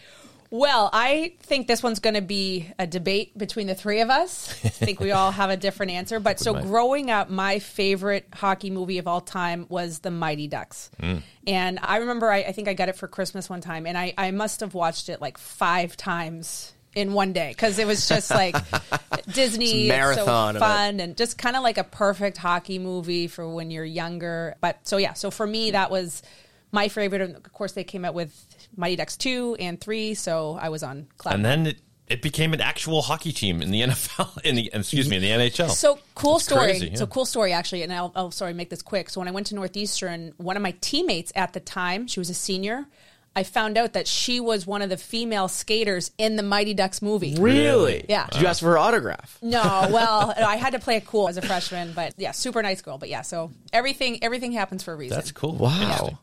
Well, I think this one's going to be a debate between the three of us. I think we all have a different answer. But so growing up, my favorite hockey movie of all time was The Mighty Ducks. Hmm. And I remember, I, I think I got it for Christmas one time, and I, I must have watched it like five times in one day because it was just like Disney, It's marathon so fun, and just kind of like a perfect hockey movie for when you're younger. But so yeah, so for me, that was my favorite. Of course, they came out with Mighty Ducks two and three, so I was on cloud. And then it, it became an actual hockey team in the NFL, in the excuse me, in the NHL. So cool It's story. crazy, yeah. So cool story actually, and I'll, I'll sorry make this quick. So when I went to Northeastern, one of my teammates at the time, she was a senior. I found out that she was one of the female skaters in the Mighty Ducks movie. Really? Yeah. Did you ask for her autograph? No, well, I had to play it cool as a freshman, but yeah, super nice girl. But yeah, so everything everything happens for a reason. That's cool. Wow.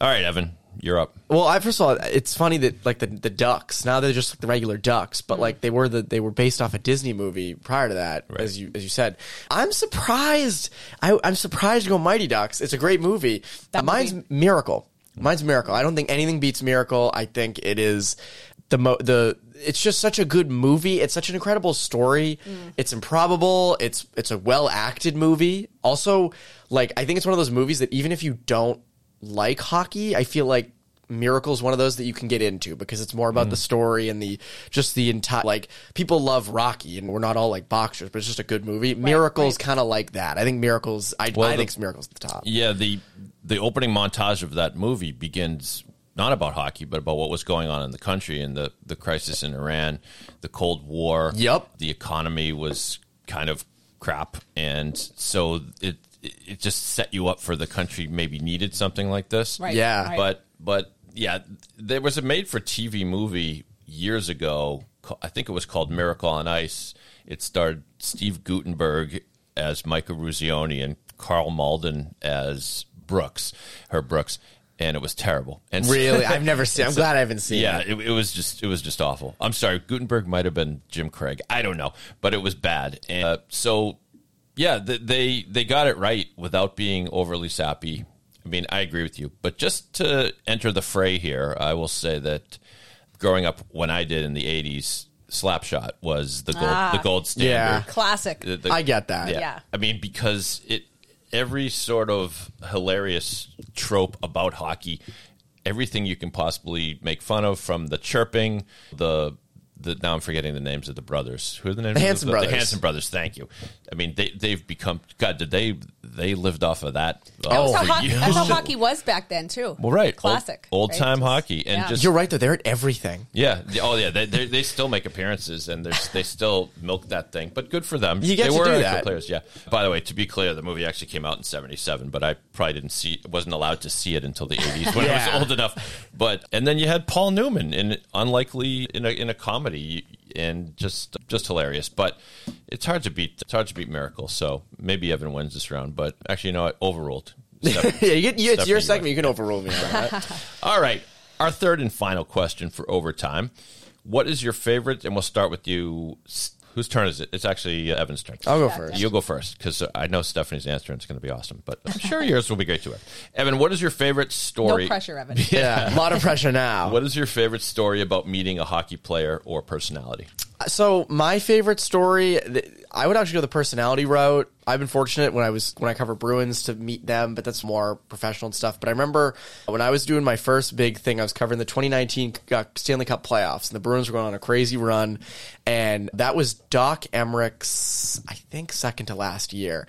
Interesting. All right, Evan, you're up. Well, I first of all, it's funny that like the the ducks now they're just like the regular ducks, but like they were the they were based off a Disney movie prior to that, as you as you said. I'm surprised. I, I'm surprised to go Mighty Ducks. It's a great movie. That mine's movie- Miracle. Mine's Miracle. I don't think anything beats Miracle. I think it is the mo- the. It's just such a good movie. It's such an incredible story. Mm. It's improbable. It's it's a well acted movie. Also, like I think it's one of those movies that even if you don't like hockey, I feel like Miracle's one of those that you can get into because it's more about the mm. story and the just the entire like people love Rocky and we're not all like boxers, but it's just a good movie. Miracle's right. kind of like that. I think Miracle's I, Well, I the- think Miracle's at the top. Yeah, the the opening montage of that movie begins not about hockey, but about what was going on in the country and the the crisis in Iran, the Cold War. Yep. the economy was kind of crap, and so it it just set you up for the country maybe needed something like this. Right. Yeah. right. But but yeah, there was a made for TV movie years ago. I think it was called Miracle on Ice. It starred Steve Guttenberg as Mike Eruzione and Karl Malden as Brooks, Herb Brooks. and it was terrible. And Really, I've never seen. I'm glad I haven't seen. yeah, it. it, it was just it was just awful. I'm sorry, Guttenberg might have been Jim Craig. I don't know, but it was bad. And uh, so, yeah, th- they they got it right without being overly sappy. I mean, I agree with you, but just to enter the fray here, I will say that growing up when I did in the '80s, Slapshot was the gold Ah. the gold standard. Yeah. Classic. The- the- I get that. yeah. Yeah. I mean, because it every sort of hilarious trope about hockey, everything you can possibly make fun of, from the chirping, the the now I'm forgetting the names of the brothers. Who are the names? The of Hanson the, brothers. The Hanson brothers. Thank you. I mean, they they've become God. Did they they lived off of that? uh, That was Oh, how hockey, that's how hockey was back then too. Well, right, Classic. old, right? time hockey, and yeah. just You're right though. They're at everything. yeah. Oh, yeah. They they still make appearances and they still milk that thing. But good for them. You get they to were do that. players. Yeah. By the way, to be clear, the movie actually came out in '77, but I probably didn't see, wasn't allowed to see it until the '80s when I was old enough. But and then you had Paul Newman in unlikely in a in a comedy and just just hilarious. But it's hard to beat. It's hard to beat Miracle. So maybe Evan wins this round. But actually, you know what? Overruled. Steph- Yeah, you you, it's your segment. you You can overrule me on that. all right. Our third and final question for overtime. What is your favorite? And we'll start with you. S- Whose turn is it? It's actually uh, Evan's turn. I'll go first. You'll go first because I know Stephanie's answer and it's going to be awesome. But I'm sure yours will be great too. Evan, what is your favorite No story? pressure, Evan. Yeah, a lot of pressure now. What is your favorite story about meeting a hockey player or personality? So my favorite story, I would actually go the personality route. I've been fortunate when I was when I cover Bruins to meet them, but that's more professional and stuff. But I remember when I was doing my first big thing, I was covering the 2019 uh, Stanley Cup playoffs, and the Bruins were going on a crazy run, and that was Doc Emrick's, I think, second to last year.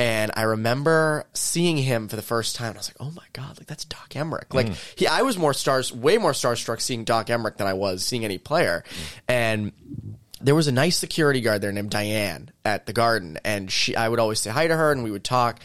And I remember seeing him for the first time. And I was like, "Oh my god! Like that's Doc Emrick." Like mm. he, I was more stars, way more starstruck seeing Doc Emrick than I was seeing any player. Mm. And there was a nice security guard there named Diane at the garden, and she, I would always say hi to her, and we would talk.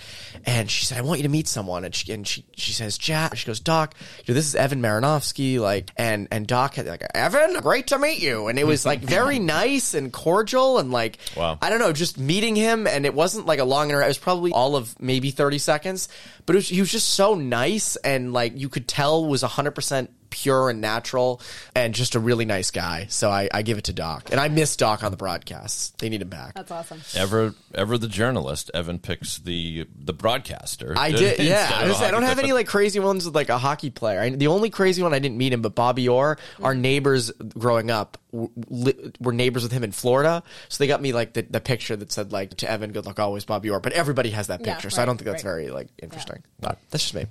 And she said, "I want you to meet someone." And she, and she, she says, "Jack." She goes, "Doc, you know, this is Evan Marinofsky." Like, and and Doc had like, "Evan, great to meet you." And it was like very nice and cordial, and like, Wow. I don't know, just meeting him, and it wasn't like a long interview. It was probably all of maybe thirty seconds, but it was, he was just so nice, and like you could tell was hundred percent pure and natural, and just a really nice guy. So I, I give it to Doc, and I miss Doc on the broadcasts. They need him back. That's awesome. Ever, ever the journalist. Evan picks the the broadcaster. I did, yeah. I, of was I don't have any like crazy ones with like a hockey player. I, the only crazy one I didn't meet him, but Bobby Orr, our mm-hmm. neighbors growing up, were neighbors with him in Florida. So they got me like the, the picture that said like to Evan, good luck always, Bobby Orr. But everybody has that Yeah, picture, so I don't think that's right. very like interesting. But that's just me.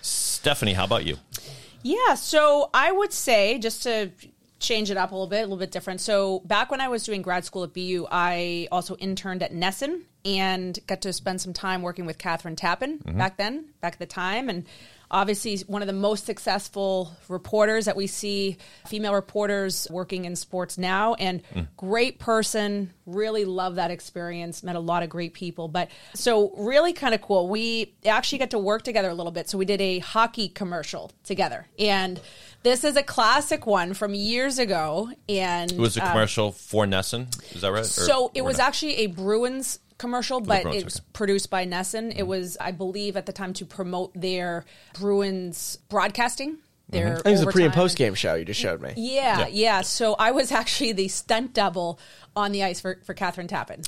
Stephanie, how about you? Yeah, so I would say just to change it up a little bit, a little bit different. So back when I was doing grad school at BU, I also interned at NESN and got to spend some time working with Kathryn Tappen mm-hmm. back then, back at the time, and obviously one of the most successful reporters that we see, female reporters working in sports now, and great person. Really love that experience. Met a lot of great people, but so really kind of cool. We actually got to work together a little bit. So we did a hockey commercial together, and this is a classic one from years ago. And It was a uh, commercial for NESN. Is that right? Or- so it was not? actually a Bruins commercial, but Bruins, it was okay. Mm-hmm. produced by NESN. It was, I believe, at the time to promote their Bruins broadcasting. Their Mm-hmm. I think it was a pre and post game show you just showed me. Yeah, Yeah. yeah, So I was actually the stunt double on the ice for, for Kathryn Tappen.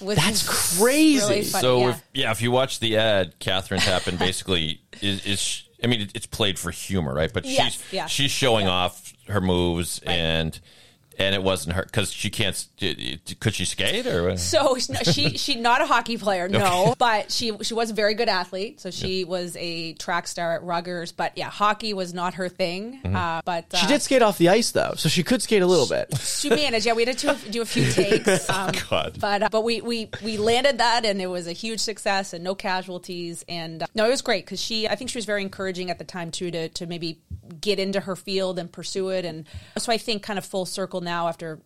That's crazy. really So yeah. if yeah, if you watch the ad, Kathryn Tappen basically is, is I mean, it's played for humor, right? But Yes, she's yeah. she's showing Yeah. off her moves Right. and and it wasn't her because she can't. Could she skate or? So she she not a hockey player, no, but she she was a very good athlete. So she was a track star at Rutgers, but yeah, hockey was not her thing. Mm-hmm. Uh, but uh, She did skate off the ice though, so she could skate a little bit. she managed. Yeah, we had to do a few takes. Um, God. But uh, but we, we we landed that, and it was a huge success, and no casualties. And uh, no, it was great because she. I think she was very encouraging at the time too to to maybe get into her field and pursue it. And so I think kind of full circle now after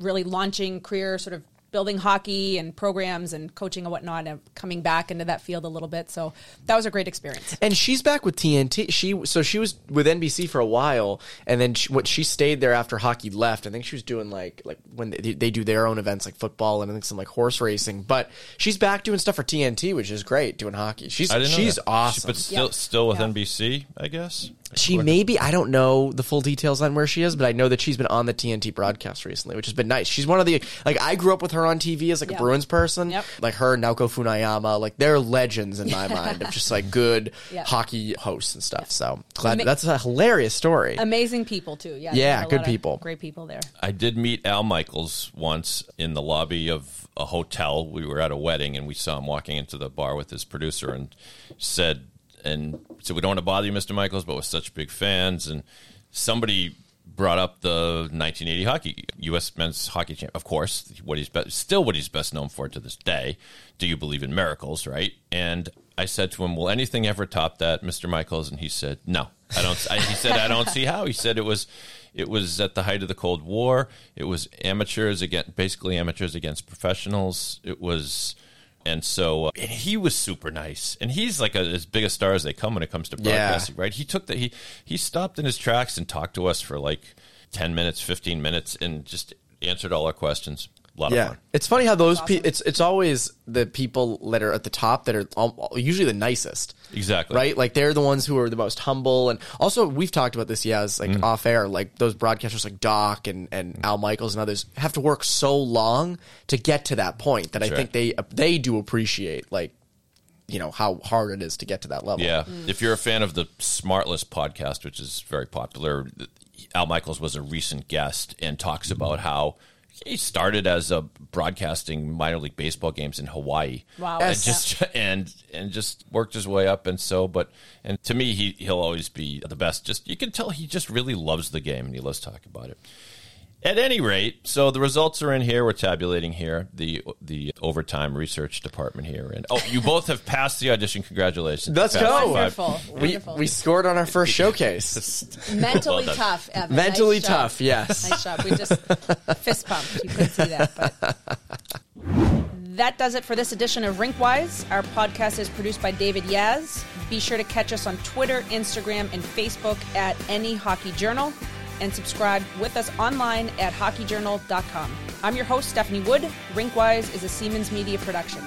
really launching career sort of building hockey and programs and coaching and whatnot, and coming back into that field a little bit. So that was a great experience. And she's back with TNT. She so she was with NBC for a while, and then she, what she stayed there after hockey left. I think she was doing like like when they, they do their own events like football and I think some like horse racing. But she's back doing stuff for TNT, which is great. Doing hockey, she's I didn't she's that. awesome. but still, Yep. still with Yeah. NBC, I guess. She maybe I don't know the full details on where she is, but I know that she's been on the TNT broadcast recently, which has been nice. She's one of the like I grew up with her on TV as like Yeah. a Bruins person, Yep. like her Naoko Funayama, like they're legends in my mind of just like good Yeah. hockey hosts and stuff. So glad Ama- that's a hilarious story. Amazing people too. Yeah, Yeah, there were a good people. great people there. I did meet Al Michaels once in the lobby of a hotel. We were at a wedding and we saw him walking into the bar with his producer and said, and so We don't want to bother you, Mr. Michaels, but we're such big fans. And somebody brought up the 1980 hockey, U.S. men's hockey champ. Of course, what he's be- still what he's best known for to this day. Do you believe in miracles, right? And I said to him, Will anything ever top that, Mr. Michaels? And he said, No. I don't. I, he said, "I don't see how." He said, "It was, it was at the height of the Cold War. It was amateurs against, basically amateurs against professionals. It was, and so uh, and he was super nice. And he's like a, as big a star as they come when it comes to Yeah. broadcasting, right? He took the he he stopped in his tracks and talked to us for like ten minutes, fifteen minutes, and just answered all our questions. A lot of Yeah, fun. it's funny how those pe- it's it's always the people that are at the top that are al- usually the nicest. Exactly. Right, like they're the ones who are the most humble, and also we've talked about this, yeah, as like Mm. off air, like those broadcasters like Doc and, and Al Michaels and others have to work so long to get to that point that I That's think they they do appreciate like you know how hard it is to get to that level. Yeah. If you're a fan of the Smartless podcast, which is very popular, Al Michaels was a recent guest and talks about how he started as a broadcasting minor league baseball games in Hawaii. Wow. And just and and just worked his way up and so but and to me he he'll always be the best. Just you can tell he just really loves the game and he loves talking about it. At any rate, so the results are in here. We're tabulating here the the overtime research department here, and oh, you both have passed the audition. Congratulations! Let's go. the five- Wonderful. we Wonderful. we scored on our first showcase. mentally Well tough. Evan. Mentally Nice job. tough, yes. Nice job. We just fist pumped. You couldn't see that, but that does it for this edition of Rinkwise. Our podcast is produced by David Yaz. Be sure to catch us on Twitter, Instagram, and Facebook at Any Hockey Journal, and subscribe with us online at hockeyjournal.com. I'm your host, Stephanie Wood. Rinkwise is a Seamans Media production.